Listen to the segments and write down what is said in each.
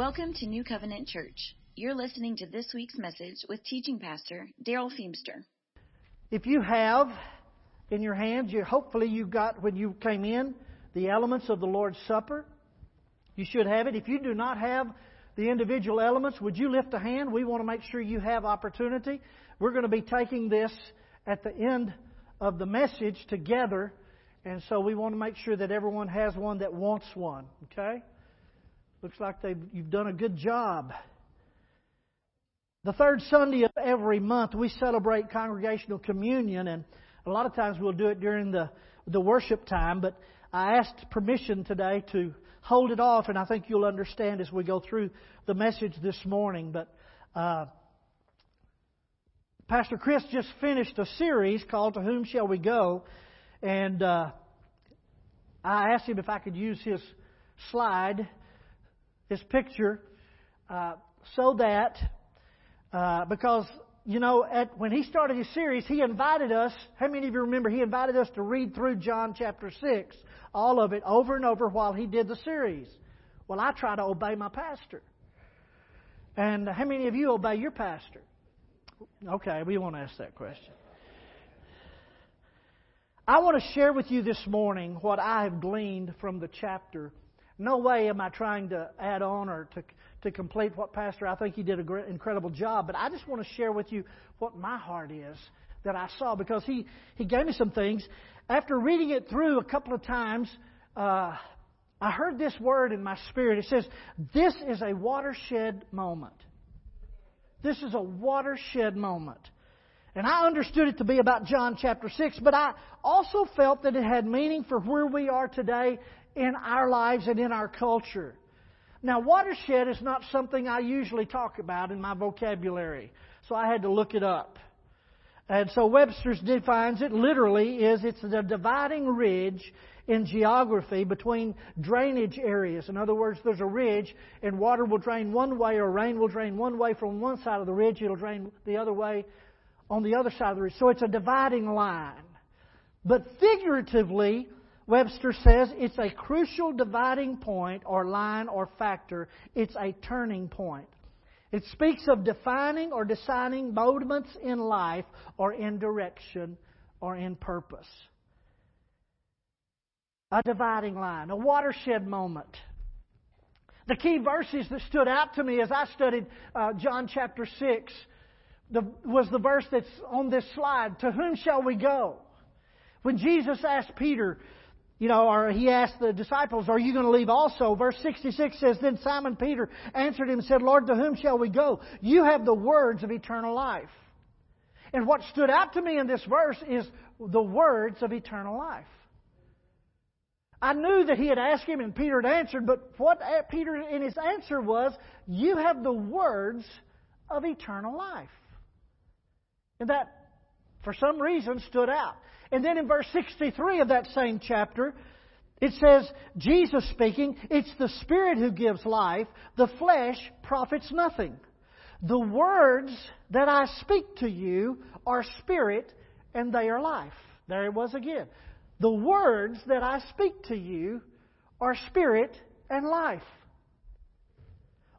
Welcome to New Covenant Church. You're listening to this week's message with teaching pastor Darrell Feemster. If you have in your hands, you, hopefully you got when you came in the elements of the Lord's Supper. You should have it. If you do not have the individual elements, would you lift a hand? We want to make sure you have opportunity. We're going to be taking this at the end of the message together, and so we want to make sure that everyone has one that wants one. Okay? Looks like you've done a good job. The third Sunday of every month, we celebrate congregational communion, and a lot of times we'll do it during the, the worship time, but I asked permission today to hold it off, and I think you'll understand as we go through the message this morning. But uh, Pastor Chris just finished a series called To Whom Shall We Go? And uh, I asked him if I could use his slide, his picture, uh, so that, uh, because, you know, at, when he started his series, he invited us, how many of you remember, he invited us to read through John chapter 6, all of it, over and over while he did the series. Well, I try to obey my pastor. And how many of you obey your pastor? Okay, we won't ask that question. I want to share with you this morning what I have gleaned from the chapter. No way am I trying to add on or to, to complete what Pastor, I think he did an incredible job, but I just want to share with you what my heart is that I saw because he, he gave me some things. After reading it through a couple of times, uh, I heard this word in my spirit. It says, This is a watershed moment. This is a watershed moment. And I understood it to be about John chapter 6, but I also felt that it had meaning for where we are today in our lives and in our culture. Now, watershed is not something I usually talk about in my vocabulary, so I had to look it up. And so Webster's defines it literally is it's the dividing ridge in geography between drainage areas. In other words, there's a ridge and water will drain one way or rain will drain one way from one side of the ridge, it'll drain the other way on the other side of the ridge. So it's a dividing line. But figuratively, Webster says it's a crucial dividing point or line or factor. It's a turning point. It speaks of defining or deciding moments in life or in direction or in purpose a dividing line, a watershed moment. The key verses that stood out to me as I studied uh, John chapter 6 the, was the verse that's on this slide To whom shall we go? When Jesus asked Peter, you know, or he asked the disciples, Are you going to leave also? Verse 66 says, Then Simon Peter answered him and said, Lord, to whom shall we go? You have the words of eternal life. And what stood out to me in this verse is the words of eternal life. I knew that he had asked him and Peter had answered, but what Peter in his answer was, You have the words of eternal life. And that, for some reason, stood out. And then in verse 63 of that same chapter, it says, Jesus speaking, it's the Spirit who gives life, the flesh profits nothing. The words that I speak to you are spirit and they are life. There it was again. The words that I speak to you are spirit and life.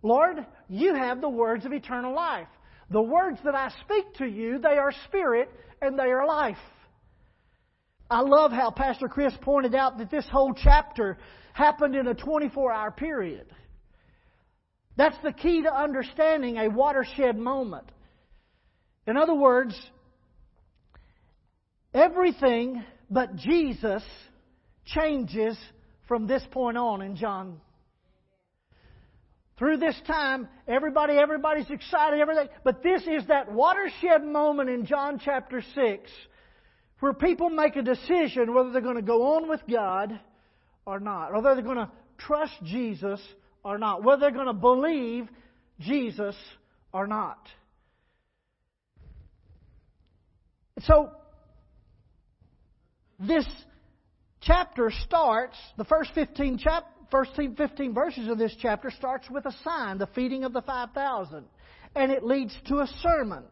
Lord, you have the words of eternal life. The words that I speak to you, they are spirit and they are life. I love how Pastor Chris pointed out that this whole chapter happened in a 24 hour period. That's the key to understanding a watershed moment. In other words, everything but Jesus changes from this point on in John. Through this time, everybody, everybody's excited, everything. But this is that watershed moment in John chapter 6 where people make a decision whether they're going to go on with God or not, whether they're going to trust Jesus or not, whether they're going to believe Jesus or not. So, this chapter starts, the first 15 chap, first 15 verses of this chapter starts with a sign, the feeding of the 5,000. And it leads to a sermon.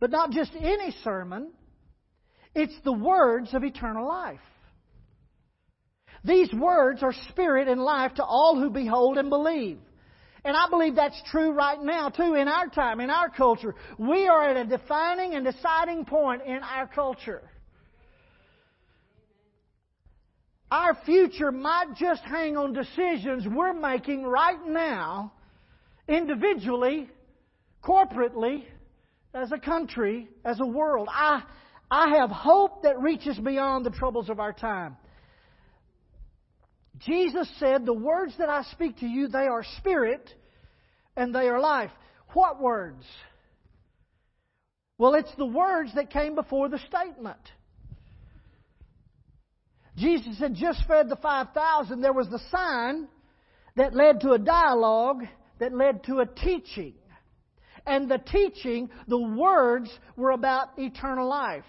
But not just any sermon, it's the words of eternal life. These words are spirit and life to all who behold and believe. And I believe that's true right now, too, in our time, in our culture. We are at a defining and deciding point in our culture. Our future might just hang on decisions we're making right now, individually, corporately, as a country, as a world. I, I have hope that reaches beyond the troubles of our time. Jesus said, The words that I speak to you, they are spirit and they are life. What words? Well, it's the words that came before the statement. Jesus had just fed the 5,000. There was the sign that led to a dialogue that led to a teaching. And the teaching, the words, were about eternal life.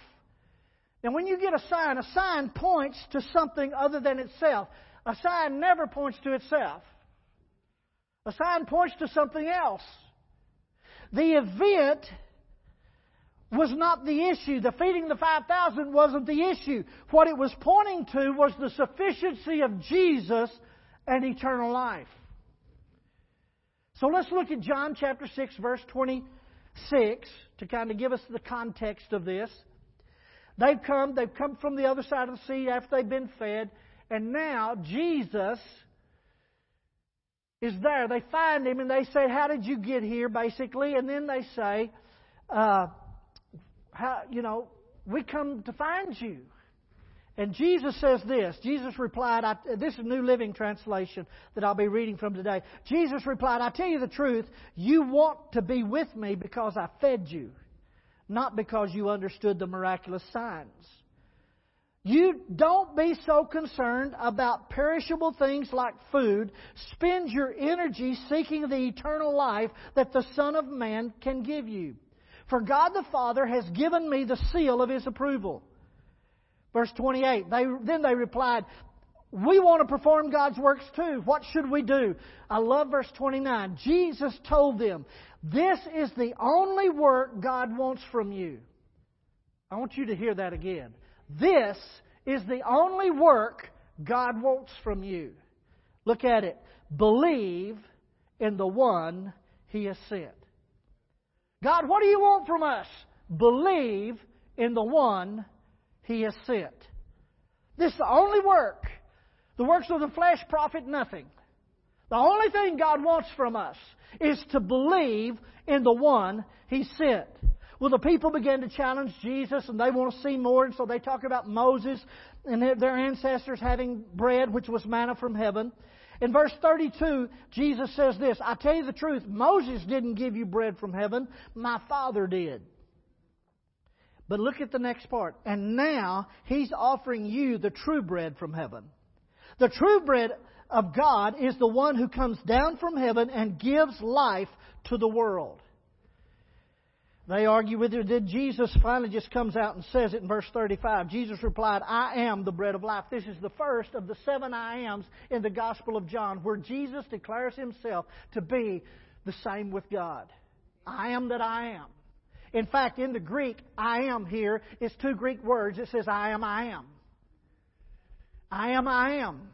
Now, when you get a sign, a sign points to something other than itself. A sign never points to itself. A sign points to something else. The event was not the issue. The feeding the 5,000 wasn't the issue. What it was pointing to was the sufficiency of Jesus and eternal life. So let's look at John chapter 6, verse 26 to kind of give us the context of this. They've come, they've come from the other side of the sea after they've been fed, and now Jesus is there. They find him and they say, How did you get here, basically? And then they say, uh, how, you know, we come to find you. And Jesus says this. Jesus replied, I, this is New Living Translation that I'll be reading from today. Jesus replied, I tell you the truth, you want to be with me because I fed you, not because you understood the miraculous signs. You don't be so concerned about perishable things like food. Spend your energy seeking the eternal life that the Son of Man can give you. For God the Father has given me the seal of His approval. Verse 28. They, then they replied, We want to perform God's works too. What should we do? I love verse 29. Jesus told them, This is the only work God wants from you. I want you to hear that again. This is the only work God wants from you. Look at it. Believe in the one He has sent. God, what do you want from us? Believe in the one He has sent. This is the only work. The works of the flesh profit nothing. The only thing God wants from us is to believe in the one He sent. Well, the people began to challenge Jesus and they want to see more, and so they talk about Moses and their ancestors having bread, which was manna from heaven. In verse 32, Jesus says this I tell you the truth, Moses didn't give you bread from heaven, my Father did. But look at the next part. And now he's offering you the true bread from heaven. The true bread of God is the one who comes down from heaven and gives life to the world. They argue with her. Then Jesus finally just comes out and says it in verse 35. Jesus replied, I am the bread of life. This is the first of the seven I ams in the Gospel of John, where Jesus declares himself to be the same with God. I am that I am. In fact, in the Greek, I am here is two Greek words. It says, I am, I am. I am, I am.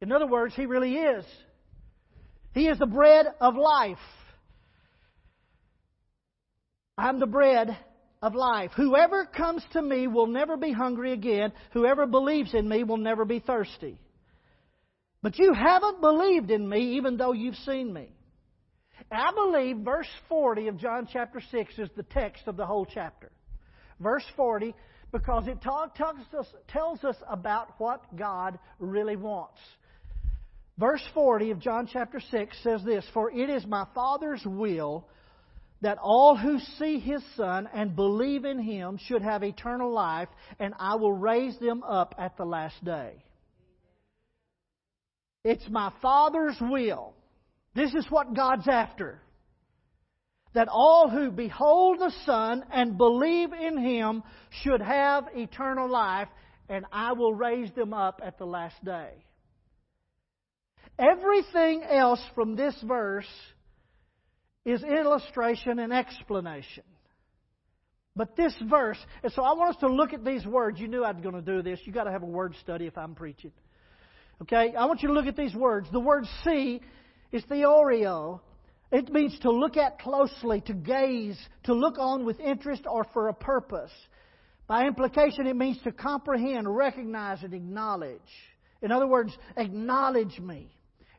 In other words, He really is. He is the bread of life. I'm the bread of life. Whoever comes to me will never be hungry again. Whoever believes in me will never be thirsty. But you haven't believed in me even though you've seen me. I believe verse 40 of John chapter 6 is the text of the whole chapter. Verse 40, because it talk, tells, us, tells us about what God really wants. Verse 40 of John chapter 6 says this For it is my Father's will that all who see his Son and believe in him should have eternal life, and I will raise them up at the last day. It's my Father's will. This is what God's after. That all who behold the Son and believe in him should have eternal life, and I will raise them up at the last day. Everything else from this verse is illustration and explanation. But this verse, and so I want us to look at these words. You knew I was going to do this. You've got to have a word study if I'm preaching. Okay? I want you to look at these words. The word see It's theoreo. It means to look at closely, to gaze, to look on with interest or for a purpose. By implication, it means to comprehend, recognize, and acknowledge. In other words, acknowledge me.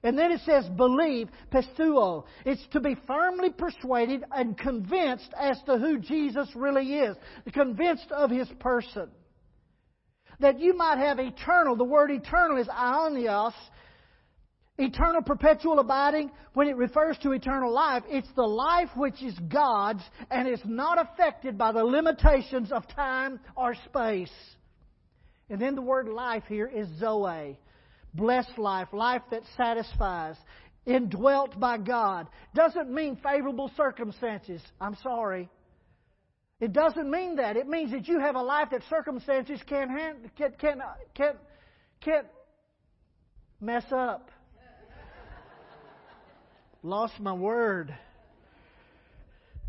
And then it says believe, pisteuo. It's to be firmly persuaded and convinced as to who Jesus really is, convinced of his person. That you might have eternal, the word eternal is aionios, eternal, perpetual, abiding. When it refers to eternal life, it's the life which is God's and is not affected by the limitations of time or space. And then the word life here is zoe blessed life, life that satisfies, indwelt by God. Doesn't mean favorable circumstances. I'm sorry. It doesn't mean that. It means that you have a life that circumstances can't can't can't can't, can't mess up. Lost my word.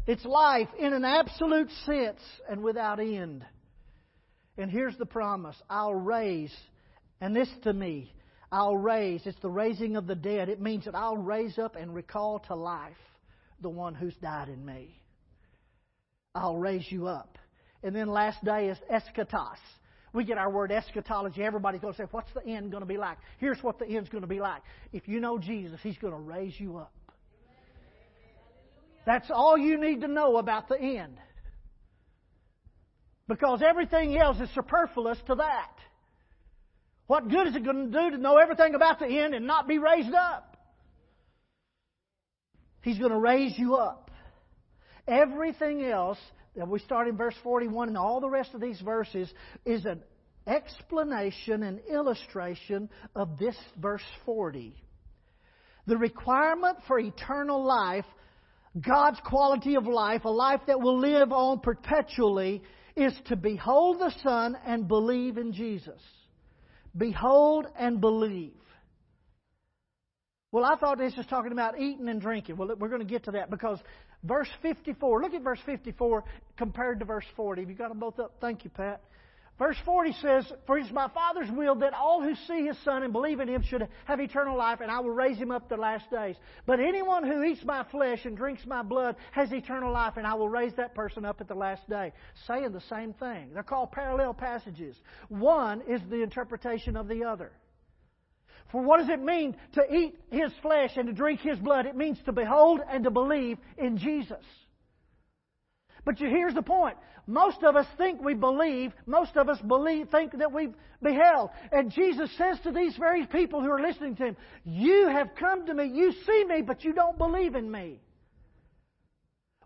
It's life in an absolute sense and without end. And here's the promise I'll raise, and this to me, I'll raise. It's the raising of the dead. It means that I'll raise up and recall to life the one who's died in me. I'll raise you up. And then last day is eschatos. We get our word eschatology. Everybody's going to say, What's the end going to be like? Here's what the end's going to be like. If you know Jesus, He's going to raise you up. That's all you need to know about the end. Because everything else is superfluous to that. What good is it going to do to know everything about the end and not be raised up? He's going to raise you up. Everything else that we start in verse 41 and all the rest of these verses is an explanation and illustration of this verse 40. The requirement for eternal life, God's quality of life, a life that will live on perpetually, is to behold the Son and believe in Jesus. Behold and believe. Well, I thought this was talking about eating and drinking. Well, we're going to get to that because verse 54, look at verse 54 compared to verse 40. Have you got them both up? Thank you, Pat. Verse 40 says, For it is my Father's will that all who see his Son and believe in him should have eternal life, and I will raise him up the last days. But anyone who eats my flesh and drinks my blood has eternal life, and I will raise that person up at the last day. Saying the same thing. They're called parallel passages. One is the interpretation of the other. For what does it mean to eat his flesh and to drink his blood? It means to behold and to believe in Jesus. But here's the point. Most of us think we believe. Most of us believe, think that we've beheld. And Jesus says to these very people who are listening to Him, You have come to me, you see me, but you don't believe in me.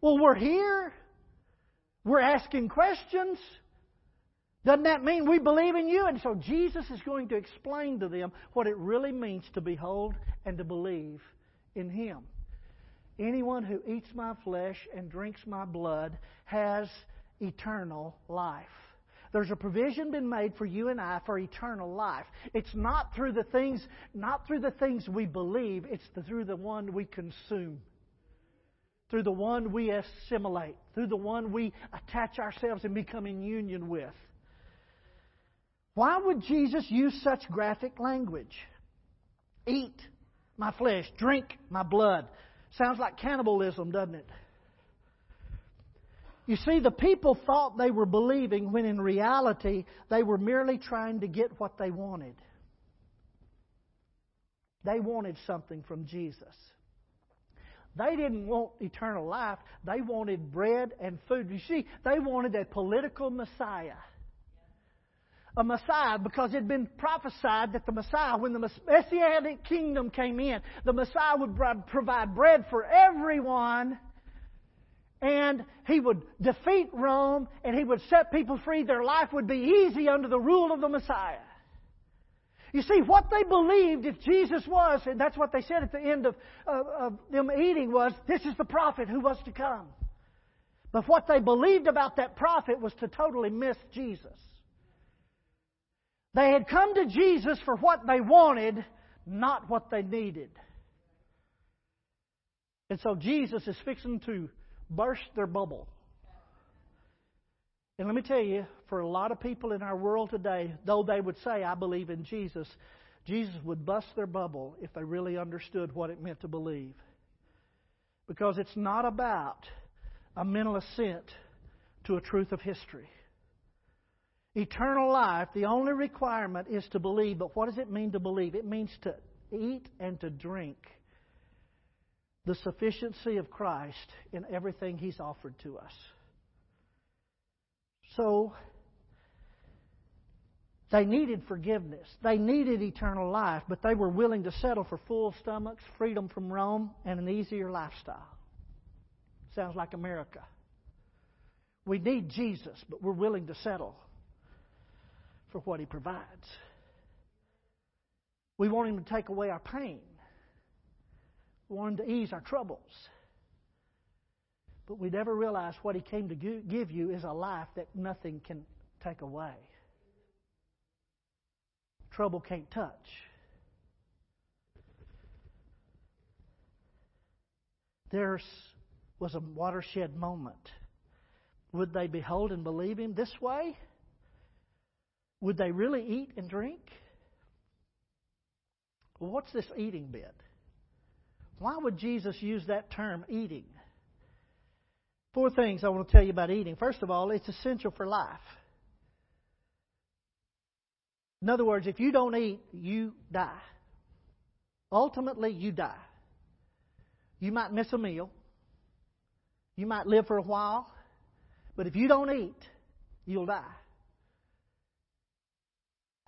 Well, we're here. We're asking questions. Doesn't that mean we believe in you? And so Jesus is going to explain to them what it really means to behold and to believe in Him. Anyone who eats my flesh and drinks my blood has eternal life. There's a provision been made for you and I for eternal life. It's not through the things, not through the things we believe, it's through the one we consume. Through the one we assimilate, through the one we attach ourselves and become in union with. Why would Jesus use such graphic language? Eat my flesh, drink my blood. Sounds like cannibalism, doesn't it? You see, the people thought they were believing when in reality they were merely trying to get what they wanted. They wanted something from Jesus. They didn't want eternal life, they wanted bread and food. You see, they wanted a political Messiah a Messiah because it had been prophesied that the Messiah, when the Messianic kingdom came in, the Messiah would provide bread for everyone and he would defeat Rome and he would set people free. Their life would be easy under the rule of the Messiah. You see, what they believed if Jesus was, and that's what they said at the end of, of, of them eating, was this is the prophet who was to come. But what they believed about that prophet was to totally miss Jesus. They had come to Jesus for what they wanted, not what they needed. And so Jesus is fixing to burst their bubble. And let me tell you, for a lot of people in our world today, though they would say, I believe in Jesus, Jesus would bust their bubble if they really understood what it meant to believe. Because it's not about a mental assent to a truth of history. Eternal life, the only requirement is to believe. But what does it mean to believe? It means to eat and to drink the sufficiency of Christ in everything He's offered to us. So, they needed forgiveness. They needed eternal life, but they were willing to settle for full stomachs, freedom from Rome, and an easier lifestyle. Sounds like America. We need Jesus, but we're willing to settle for what He provides. We want Him to take away our pain. We want Him to ease our troubles. But we never realize what He came to give you is a life that nothing can take away. Trouble can't touch. There was a watershed moment. Would they behold and believe Him this way? Would they really eat and drink? Well, what's this eating bit? Why would Jesus use that term, eating? Four things I want to tell you about eating. First of all, it's essential for life. In other words, if you don't eat, you die. Ultimately, you die. You might miss a meal. You might live for a while. But if you don't eat, you'll die.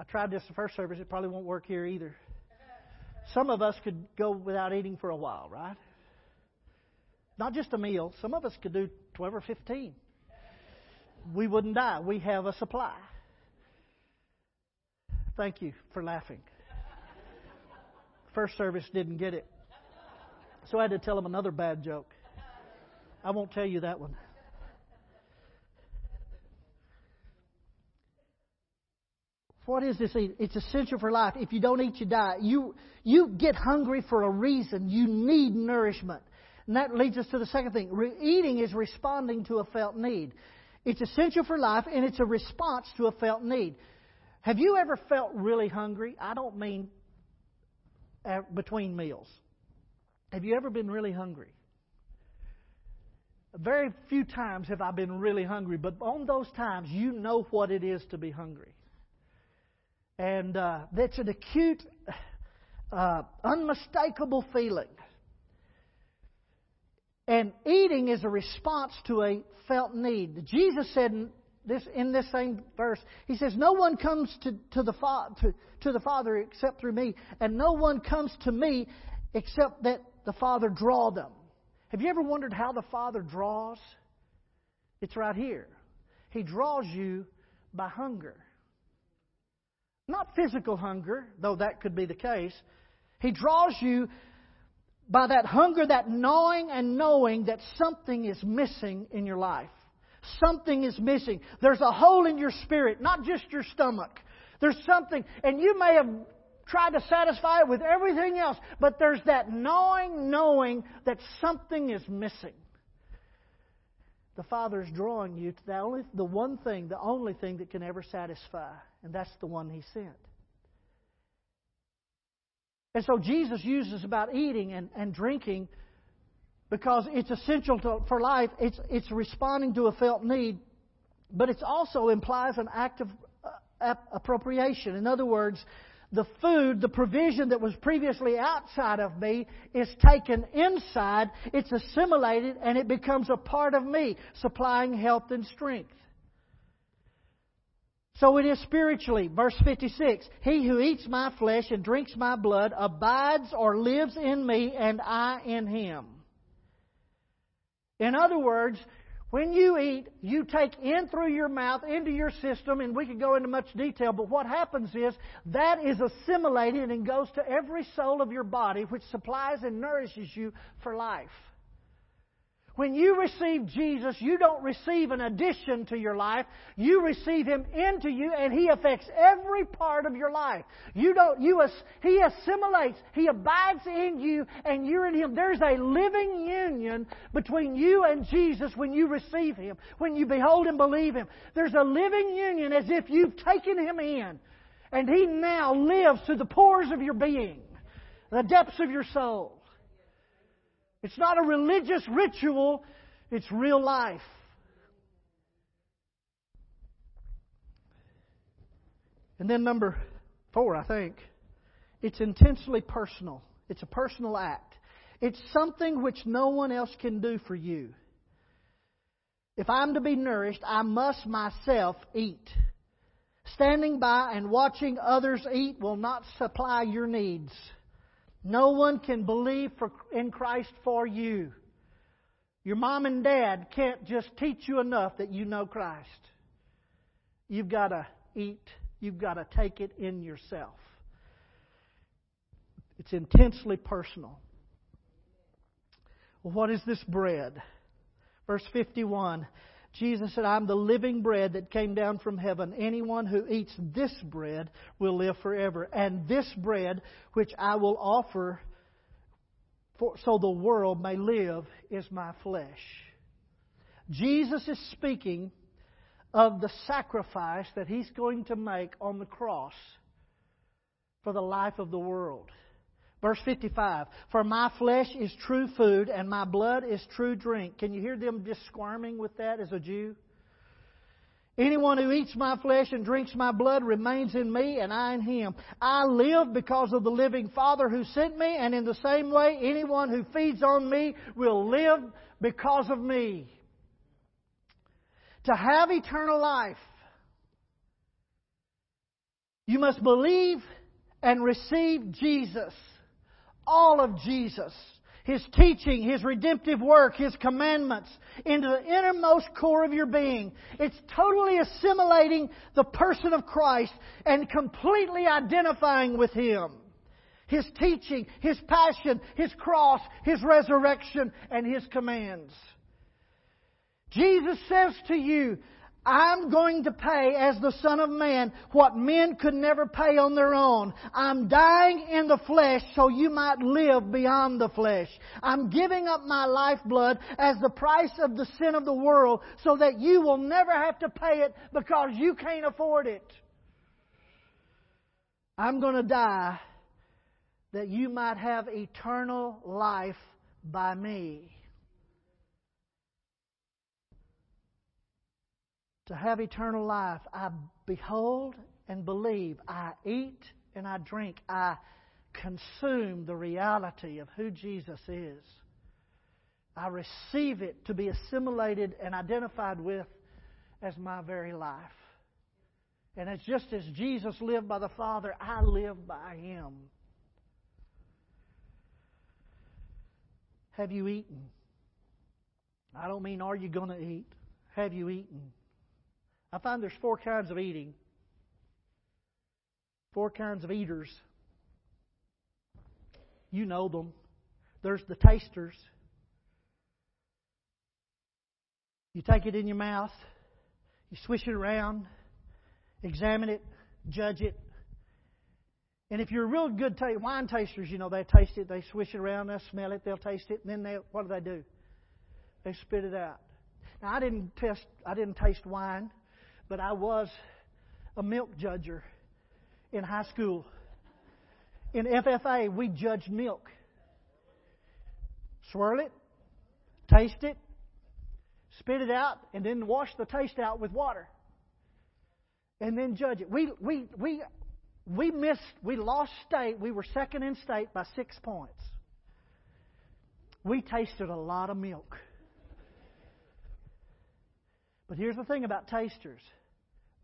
I tried this the first service. It probably won't work here either. Some of us could go without eating for a while, right? Not just a meal. Some of us could do 12 or 15. We wouldn't die. We have a supply. Thank you for laughing. First service didn't get it. So I had to tell them another bad joke. I won't tell you that one. What is this? eating? It's essential for life. If you don't eat, you die. You, you get hungry for a reason. You need nourishment. And that leads us to the second thing. Re- eating is responding to a felt need. It's essential for life, and it's a response to a felt need. Have you ever felt really hungry? I don't mean uh, between meals. Have you ever been really hungry? Very few times have I been really hungry, but on those times, you know what it is to be hungry. And uh, that's an acute, uh, unmistakable feeling. And eating is a response to a felt need. Jesus said in this, in this same verse, He says, No one comes to, to, the, to, to the Father except through me, and no one comes to me except that the Father draw them. Have you ever wondered how the Father draws? It's right here. He draws you by hunger. Not physical hunger, though that could be the case. He draws you by that hunger, that gnawing and knowing that something is missing in your life. Something is missing. There's a hole in your spirit, not just your stomach. There's something, and you may have tried to satisfy it with everything else, but there's that gnawing knowing that something is missing the Father is drawing you to the, only, the one thing, the only thing that can ever satisfy, and that's the one He sent. And so Jesus uses about eating and, and drinking because it's essential to, for life. It's, it's responding to a felt need, but it also implies an act of uh, appropriation. In other words, the food, the provision that was previously outside of me, is taken inside, it's assimilated, and it becomes a part of me, supplying health and strength. So it is spiritually. Verse 56 He who eats my flesh and drinks my blood abides or lives in me, and I in him. In other words, when you eat, you take in through your mouth into your system, and we could go into much detail, but what happens is that is assimilated and goes to every cell of your body, which supplies and nourishes you for life. When you receive Jesus, you don't receive an addition to your life. You receive Him into you, and He affects every part of your life. You don't, you, He assimilates. He abides in you, and you're in Him. There's a living union between you and Jesus when you receive Him, when you behold and believe Him. There's a living union as if you've taken Him in. And He now lives through the pores of your being, the depths of your soul. It's not a religious ritual, it's real life. And then number four, I think, it's intensely personal. It's a personal act. It's something which no one else can do for you. If I'm to be nourished, I must myself eat. Standing by and watching others eat will not supply your needs. No one can believe for, in Christ for you. Your mom and dad can't just teach you enough that you know Christ. You've got to eat. You've got to take it in yourself. It's intensely personal. Well, what is this bread? Verse 51 Jesus said, I'm the living bread that came down from heaven. Anyone who eats this bread will live forever. And this bread, which I will offer for, so the world may live, is my flesh. Jesus is speaking of the sacrifice that he's going to make on the cross for the life of the world. Verse 55 For my flesh is true food, and my blood is true drink. Can you hear them just squirming with that as a Jew? Anyone who eats my flesh and drinks my blood remains in me, and I in him. I live because of the living Father who sent me, and in the same way, anyone who feeds on me will live because of me. To have eternal life, you must believe and receive Jesus all of Jesus, His teaching, His redemptive work, His commandments into the innermost core of your being. It's totally assimilating the person of Christ and completely identifying with Him. His teaching, His passion, His cross, His resurrection, and His commands. Jesus says to you, I'm going to pay as the Son of Man what men could never pay on their own. I'm dying in the flesh so you might live beyond the flesh. I'm giving up my lifeblood as the price of the sin of the world so that you will never have to pay it because you can't afford it. I'm going to die that you might have eternal life by me. To have eternal life, I behold and believe. I eat and I drink. I consume the reality of who Jesus is. I receive it to be assimilated and identified with as my very life. And it's just as Jesus lived by the Father, I live by Him. Have you eaten? I don't mean are you going to eat. Have you eaten? I find there's four kinds of eating, four kinds of eaters. You know them. There's the tasters. You take it in your mouth, you swish it around, examine it, judge it. And if you're a real good ta- wine tasters, you know they taste it, they swish it around, they smell it, they'll taste it, and then they what do they do? They spit it out. Now I didn't test, I didn't taste wine but I was a milk judger in high school. In FFA, we judged milk. Swirl it, taste it, spit it out, and then wash the taste out with water. And then judge it. We, we, we, we missed, we lost state. We were second in state by six points. We tasted a lot of milk. But here's the thing about tasters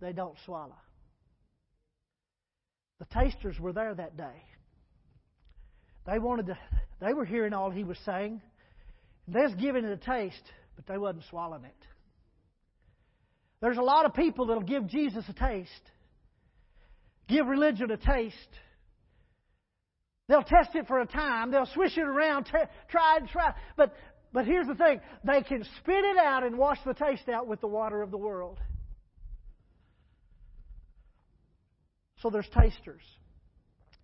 they don't swallow. The tasters were there that day. They wanted to, they were hearing all he was saying. They was giving it a taste, but they wasn't swallowing it. There's a lot of people that'll give Jesus a taste, give religion a taste. They'll test it for a time. They'll swish it around, t- try and try. But, but here's the thing they can spit it out and wash the taste out with the water of the world. So there's tasters.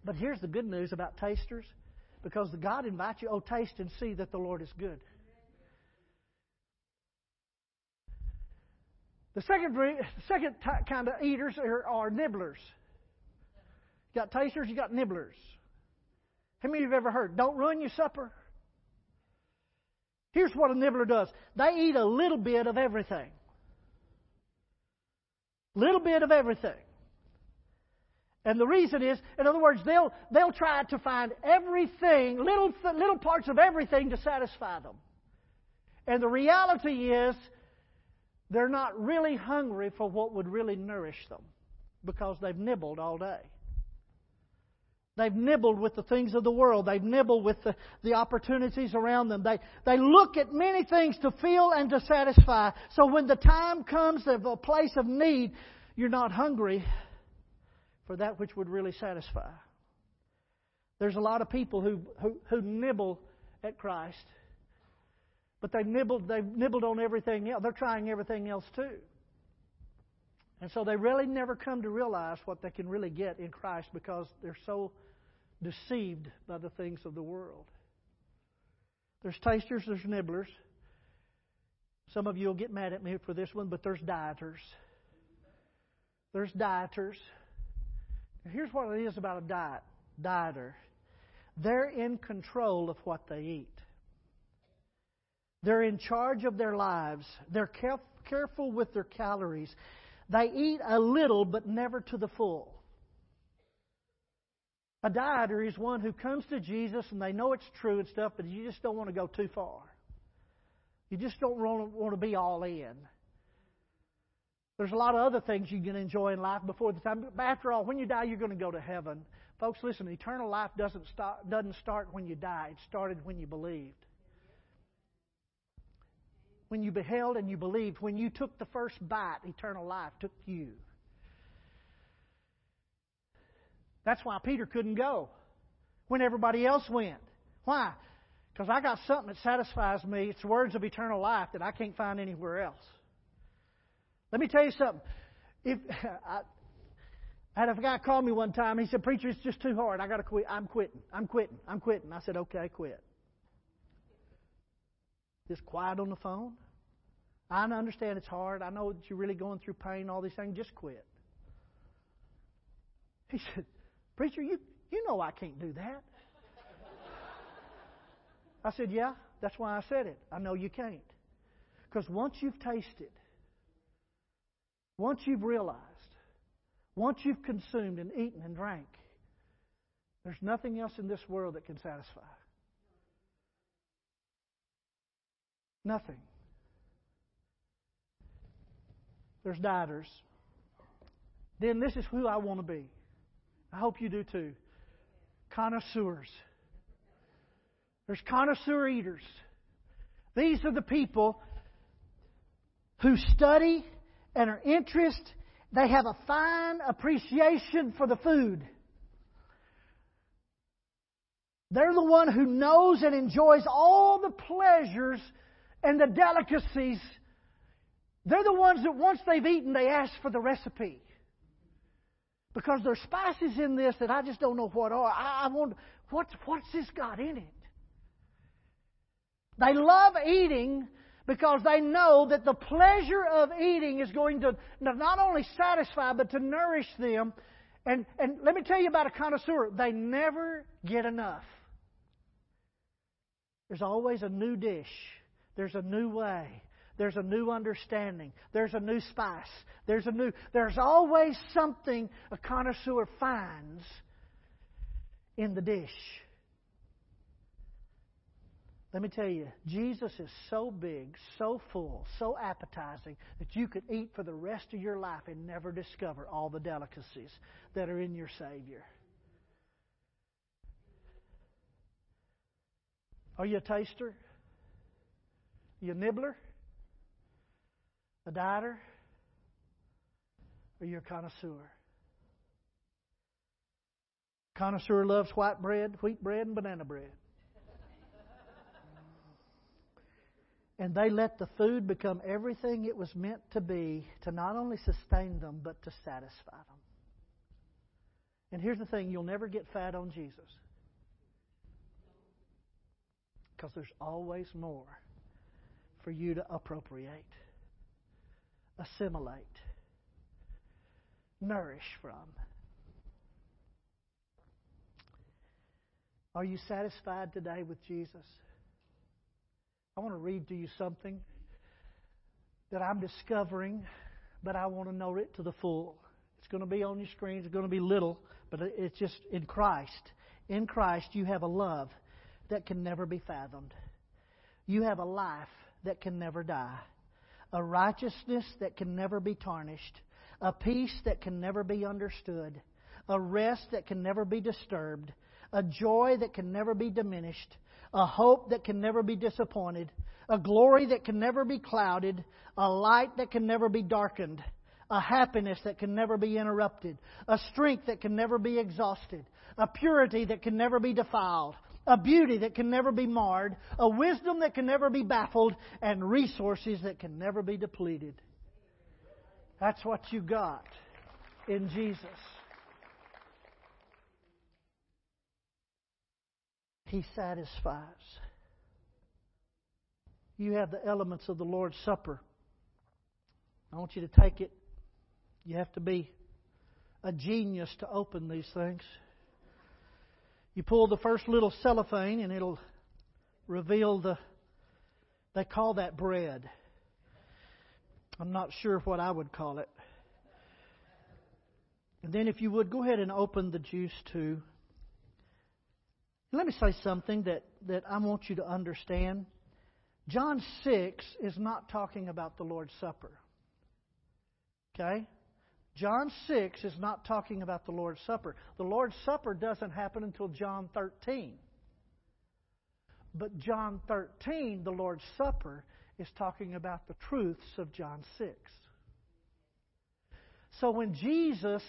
But here's the good news about tasters because God invites you, oh, taste and see that the Lord is good. The second, second kind of eaters are, are nibblers. You got tasters, you got nibblers. How many of you have ever heard, don't ruin your supper? Here's what a nibbler does they eat a little bit of everything. Little bit of everything. And the reason is, in other words, they'll, they'll try to find everything, little, little parts of everything to satisfy them. And the reality is, they're not really hungry for what would really nourish them because they've nibbled all day. They've nibbled with the things of the world. They've nibbled with the, the opportunities around them. They, they look at many things to fill and to satisfy. So when the time comes of a place of need, you're not hungry for that which would really satisfy. There's a lot of people who, who, who nibble at Christ, but they've nibbled, they've nibbled on everything else. They're trying everything else too. And so they really never come to realize what they can really get in Christ because they're so deceived by the things of the world. There's tasters, there's nibblers. Some of you will get mad at me for this one, but there's dieters. There's dieters. Here's what it is about a diet, dieter. They're in control of what they eat. They're in charge of their lives. They're careful with their calories. They eat a little, but never to the full. A dieter is one who comes to Jesus and they know it's true and stuff, but you just don't want to go too far. You just don't want to be all in. There's a lot of other things you can enjoy in life before the time. But after all, when you die, you're going to go to heaven. Folks, listen, eternal life doesn't start, doesn't start when you die. It started when you believed when you beheld and you believed, when you took the first bite, eternal life took you. That's why Peter couldn't go when everybody else went. Why? Because I got something that satisfies me. It's words of eternal life that I can't find anywhere else. Let me tell you something. If I, I had a guy call me one time. He said, "Preacher, it's just too hard. I got to quit. I'm quitting. I'm quitting. I'm quitting." I said, "Okay, quit." Just quiet on the phone. I understand it's hard. I know that you're really going through pain, all these things. Just quit. He said, Preacher, you, you know I can't do that. I said, Yeah, that's why I said it. I know you can't. Because once you've tasted, once you've realized, once you've consumed and eaten and drank, there's nothing else in this world that can satisfy. Nothing. There's dieters. Then this is who I want to be. I hope you do too. Connoisseurs. There's connoisseur eaters. These are the people who study and are interested. They have a fine appreciation for the food. They're the one who knows and enjoys all the pleasures and the delicacies. They're the ones that once they've eaten, they ask for the recipe. Because there's spices in this that I just don't know what are. I, I wonder, what's, what's this got in it? They love eating because they know that the pleasure of eating is going to not only satisfy, but to nourish them. And, and let me tell you about a connoisseur. They never get enough. There's always a new dish. There's a new way. There's a new understanding. There's a new spice. There's a new, there's always something a connoisseur finds in the dish. Let me tell you, Jesus is so big, so full, so appetizing that you could eat for the rest of your life and never discover all the delicacies that are in your Savior. Are you a taster? Are you a nibbler? A dieter? Or you're a connoisseur? Connoisseur loves white bread, wheat bread, and banana bread. And they let the food become everything it was meant to be to not only sustain them, but to satisfy them. And here's the thing you'll never get fat on Jesus. Because there's always more for you to appropriate assimilate, nourish from. Are you satisfied today with Jesus? I want to read to you something that I'm discovering, but I want to know it to the full. It's going to be on your screen. It's going to be little, but it's just in Christ. In Christ, you have a love that can never be fathomed. You have a life that can never die, a righteousness that can never be tarnished, a peace that can never be understood, a rest that can never be disturbed, a joy that can never be diminished, a hope that can never be disappointed, a glory that can never be clouded, a light that can never be darkened, a happiness that can never be interrupted, a strength that can never be exhausted, a purity that can never be defiled, a beauty that can never be marred, a wisdom that can never be baffled, and resources that can never be depleted. That's what you got in Jesus. He satisfies. You have the elements of the Lord's Supper. I want you to take it. You have to be a genius to open these things. You pull the first little cellophane and it'll reveal the, they call that bread. I'm not sure what I would call it. And then, if you would, go ahead and open the juice too. Let me say something that, that I want you to understand. John 6 is not talking about the Lord's Supper. Okay? John 6 is not talking about the Lord's Supper. The Lord's Supper doesn't happen until John 13. But John 13, the Lord's Supper, is talking about the truths of John 6. So when Jesus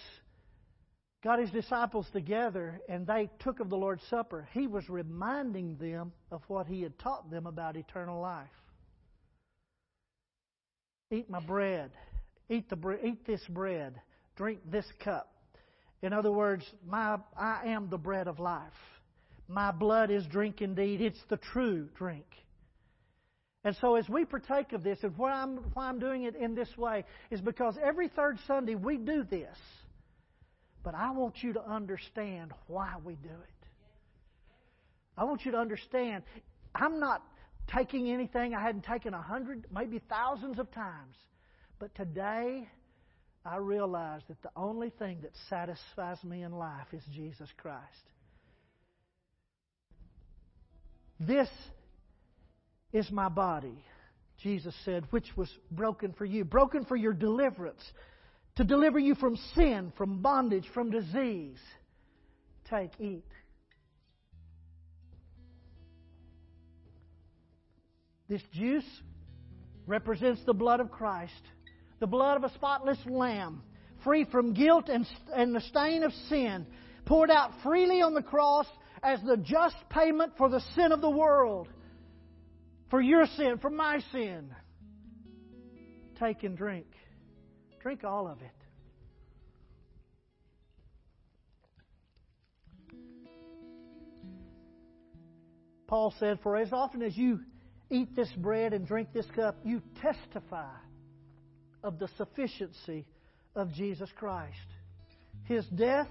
got his disciples together and they took of the Lord's Supper, he was reminding them of what he had taught them about eternal life. Eat my bread. Eat, the, eat this bread. Drink this cup. In other words, my, I am the bread of life. My blood is drink indeed. It's the true drink. And so, as we partake of this, and why I'm, why I'm doing it in this way is because every third Sunday we do this. But I want you to understand why we do it. I want you to understand I'm not taking anything I hadn't taken a hundred, maybe thousands of times. But today, I realize that the only thing that satisfies me in life is Jesus Christ. This is my body, Jesus said, which was broken for you, broken for your deliverance to deliver you from sin, from bondage, from disease. Take, eat. This juice represents the blood of Christ, the blood of a spotless lamb, free from guilt and, and the stain of sin, poured out freely on the cross as the just payment for the sin of the world, for your sin, for my sin. Take and drink. Drink all of it. Paul said, For as often as you eat this bread and drink this cup, you testify of the sufficiency of Jesus Christ, His death,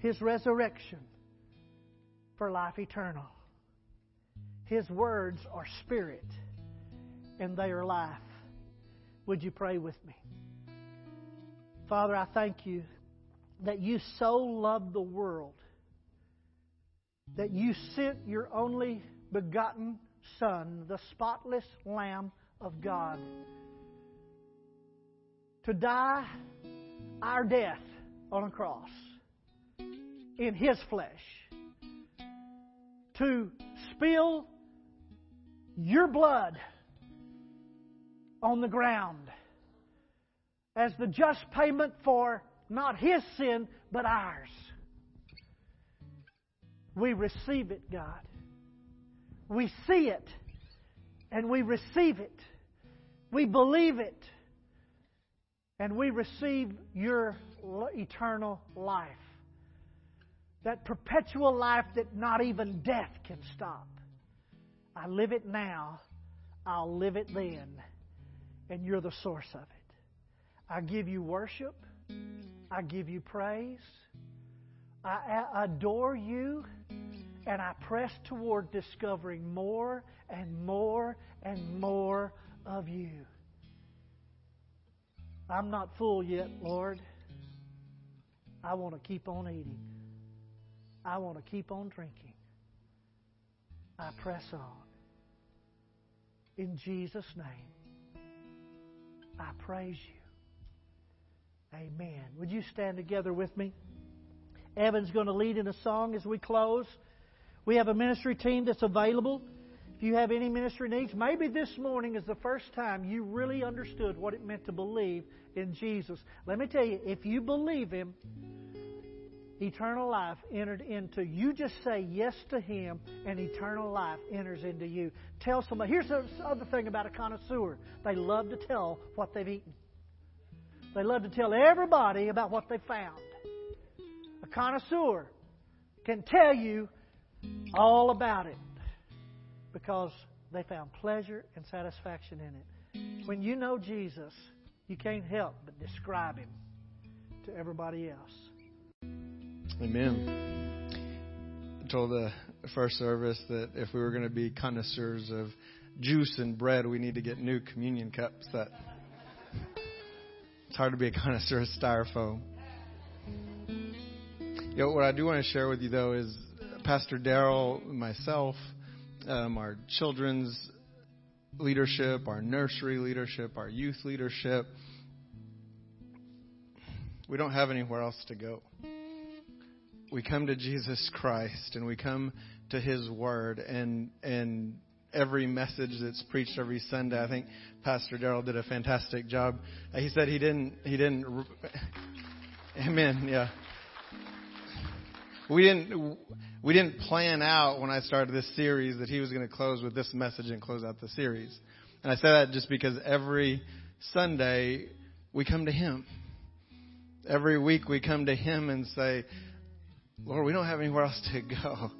His resurrection for life eternal. His words are spirit and they are life. Would you pray with me? Father, I thank you that you so loved the world that you sent your only begotten Son, the spotless Lamb of God, to die our death on a cross in His flesh, to spill your blood on the ground as the just payment for not his sin, but ours. We receive it, God. We see it and we receive it. We believe it and we receive your eternal life. That perpetual life that not even death can stop. I live it now, I'll live it then, and you're the source of it. I give you worship. I give you praise. I adore you. and I press toward discovering more and more and more of you. I'm not full yet, Lord. I want to keep on eating. I want to keep on drinking. I press on. In Jesus' name, I praise you. Amen. Would you stand together with me? Evan's going to lead in a song as we close. We have a ministry team that's available. If you have any ministry needs, maybe this morning is the first time you really understood what it meant to believe in Jesus. Let me tell you, if you believe Him, eternal life entered into you. Just say yes to Him, and eternal life enters into you. Tell somebody. Here's the other thing about a connoisseur they love to tell what they've eaten, they love to tell everybody about what they found. A connoisseur can tell you all about it because they found pleasure and satisfaction in it. When you know Jesus, you can't help but describe him to everybody else. Amen. I told the first service that if we were going to be connoisseurs of juice and bread, we need to get new communion cups. That it's hard to be a connoisseur of styrofoam. You know, what I do want to share with you though is Pastor Darrell, myself, um, our children's leadership, our nursery leadership, our youth leadership. We don't have anywhere else to go. We come to Jesus Christ and we come to His Word and and every message that's preached every Sunday. I think Pastor Darrell did a fantastic job. Uh, he said he didn't he didn't. Amen. Yeah. We didn't we didn't plan out when I started this series that he was going to close with this message and close out the series. And I say that just because every Sunday we come to him. Every week we come to him and say, Lord, we don't have anywhere else to go.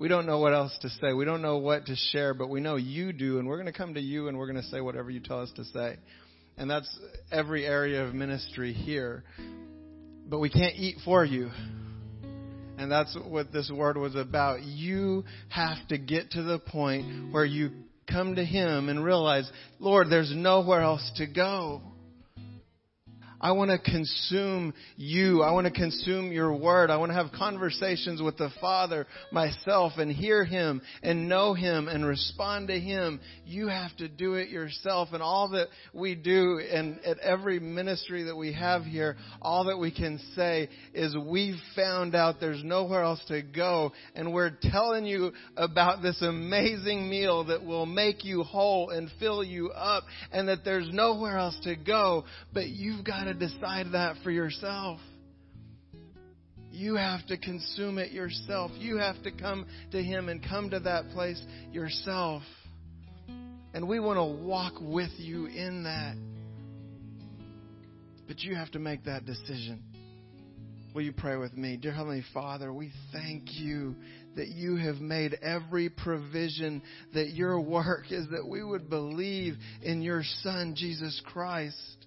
We don't know what else to say. We don't know what to share, but we know you do, and we're going to come to you and we're going to say whatever you tell us to say. And that's every area of ministry here. But we can't eat for you. And that's what this word was about. You have to get to the point where you come to Him and realize, Lord, there's nowhere else to go. I want to consume you. I want to consume your word. I want to have conversations with the Father myself and hear him and know him and respond to him. You have to do it yourself. And all that we do and at every ministry that we have here, all that we can say is we've found out there's nowhere else to go. And we're telling you about this amazing meal that will make you whole and fill you up and that there's nowhere else to go. But you've got to to decide that for yourself. You have to consume it yourself. You have to come to Him and come to that place yourself. And we want to walk with you in that. But you have to make that decision. Will you pray with me? Dear Heavenly Father, we thank you that you have made every provision, that your work is that we would believe in your Son, Jesus Christ.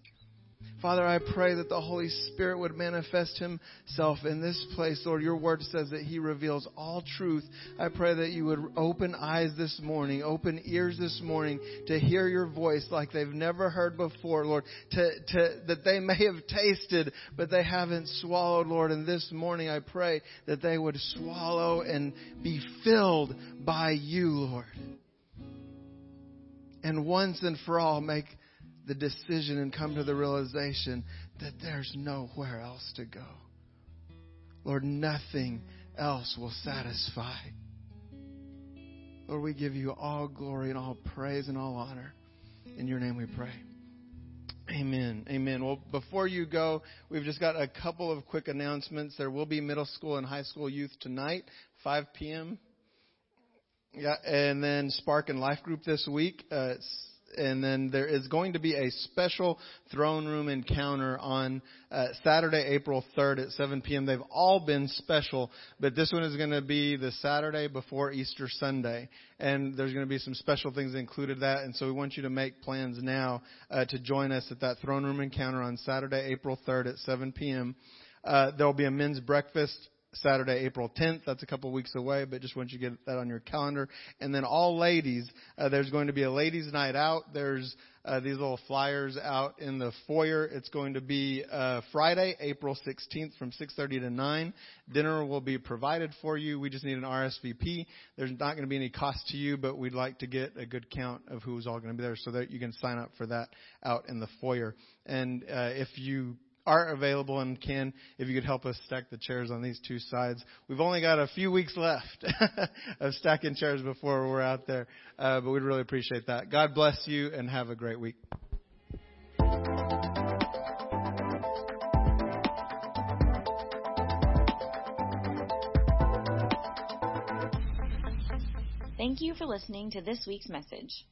Father, I pray that the Holy Spirit would manifest Himself in this place. Lord, your word says that He reveals all truth. I pray that you would open eyes this morning, open ears this morning to hear your voice like they've never heard before, Lord, to, to, that they may have tasted, but they haven't swallowed, Lord. And this morning I pray that they would swallow and be filled by you, Lord. And once and for all make the decision and come to the realization that there's nowhere else to go. Lord, nothing else will satisfy. Lord, we give you all glory and all praise and all honor. In your name we pray. Amen. Amen. Well, before you go, we've just got a couple of quick announcements. There will be middle school and high school youth tonight, 5 p.m. Yeah, and then Spark and Life Group this week. Uh, and then there is going to be a special throne room encounter on uh, Saturday, April 3rd at 7 p.m. They've all been special, but this one is going to be the Saturday before Easter Sunday, and there's going to be some special things included that, and so we want you to make plans now uh, to join us at that throne room encounter on Saturday, April 3rd at 7 p.m. Uh, there will be a men's breakfast Saturday, April 10th. That's a couple of weeks away, but just want you to get that on your calendar. And then all ladies, uh, there's going to be a ladies' night out. There's uh, these little flyers out in the foyer. It's going to be uh, Friday, April 16th from 6:30 to 9. Dinner will be provided for you. We just need an RSVP. There's not going to be any cost to you, but we'd like to get a good count of who's all going to be there so that you can sign up for that out in the foyer. And uh, if you are available and can, if you could help us stack the chairs on these two sides. We've only got a few weeks left of stacking chairs before we're out there, uh, but we'd really appreciate that. God bless you and have a great week. Thank you for listening to this week's message.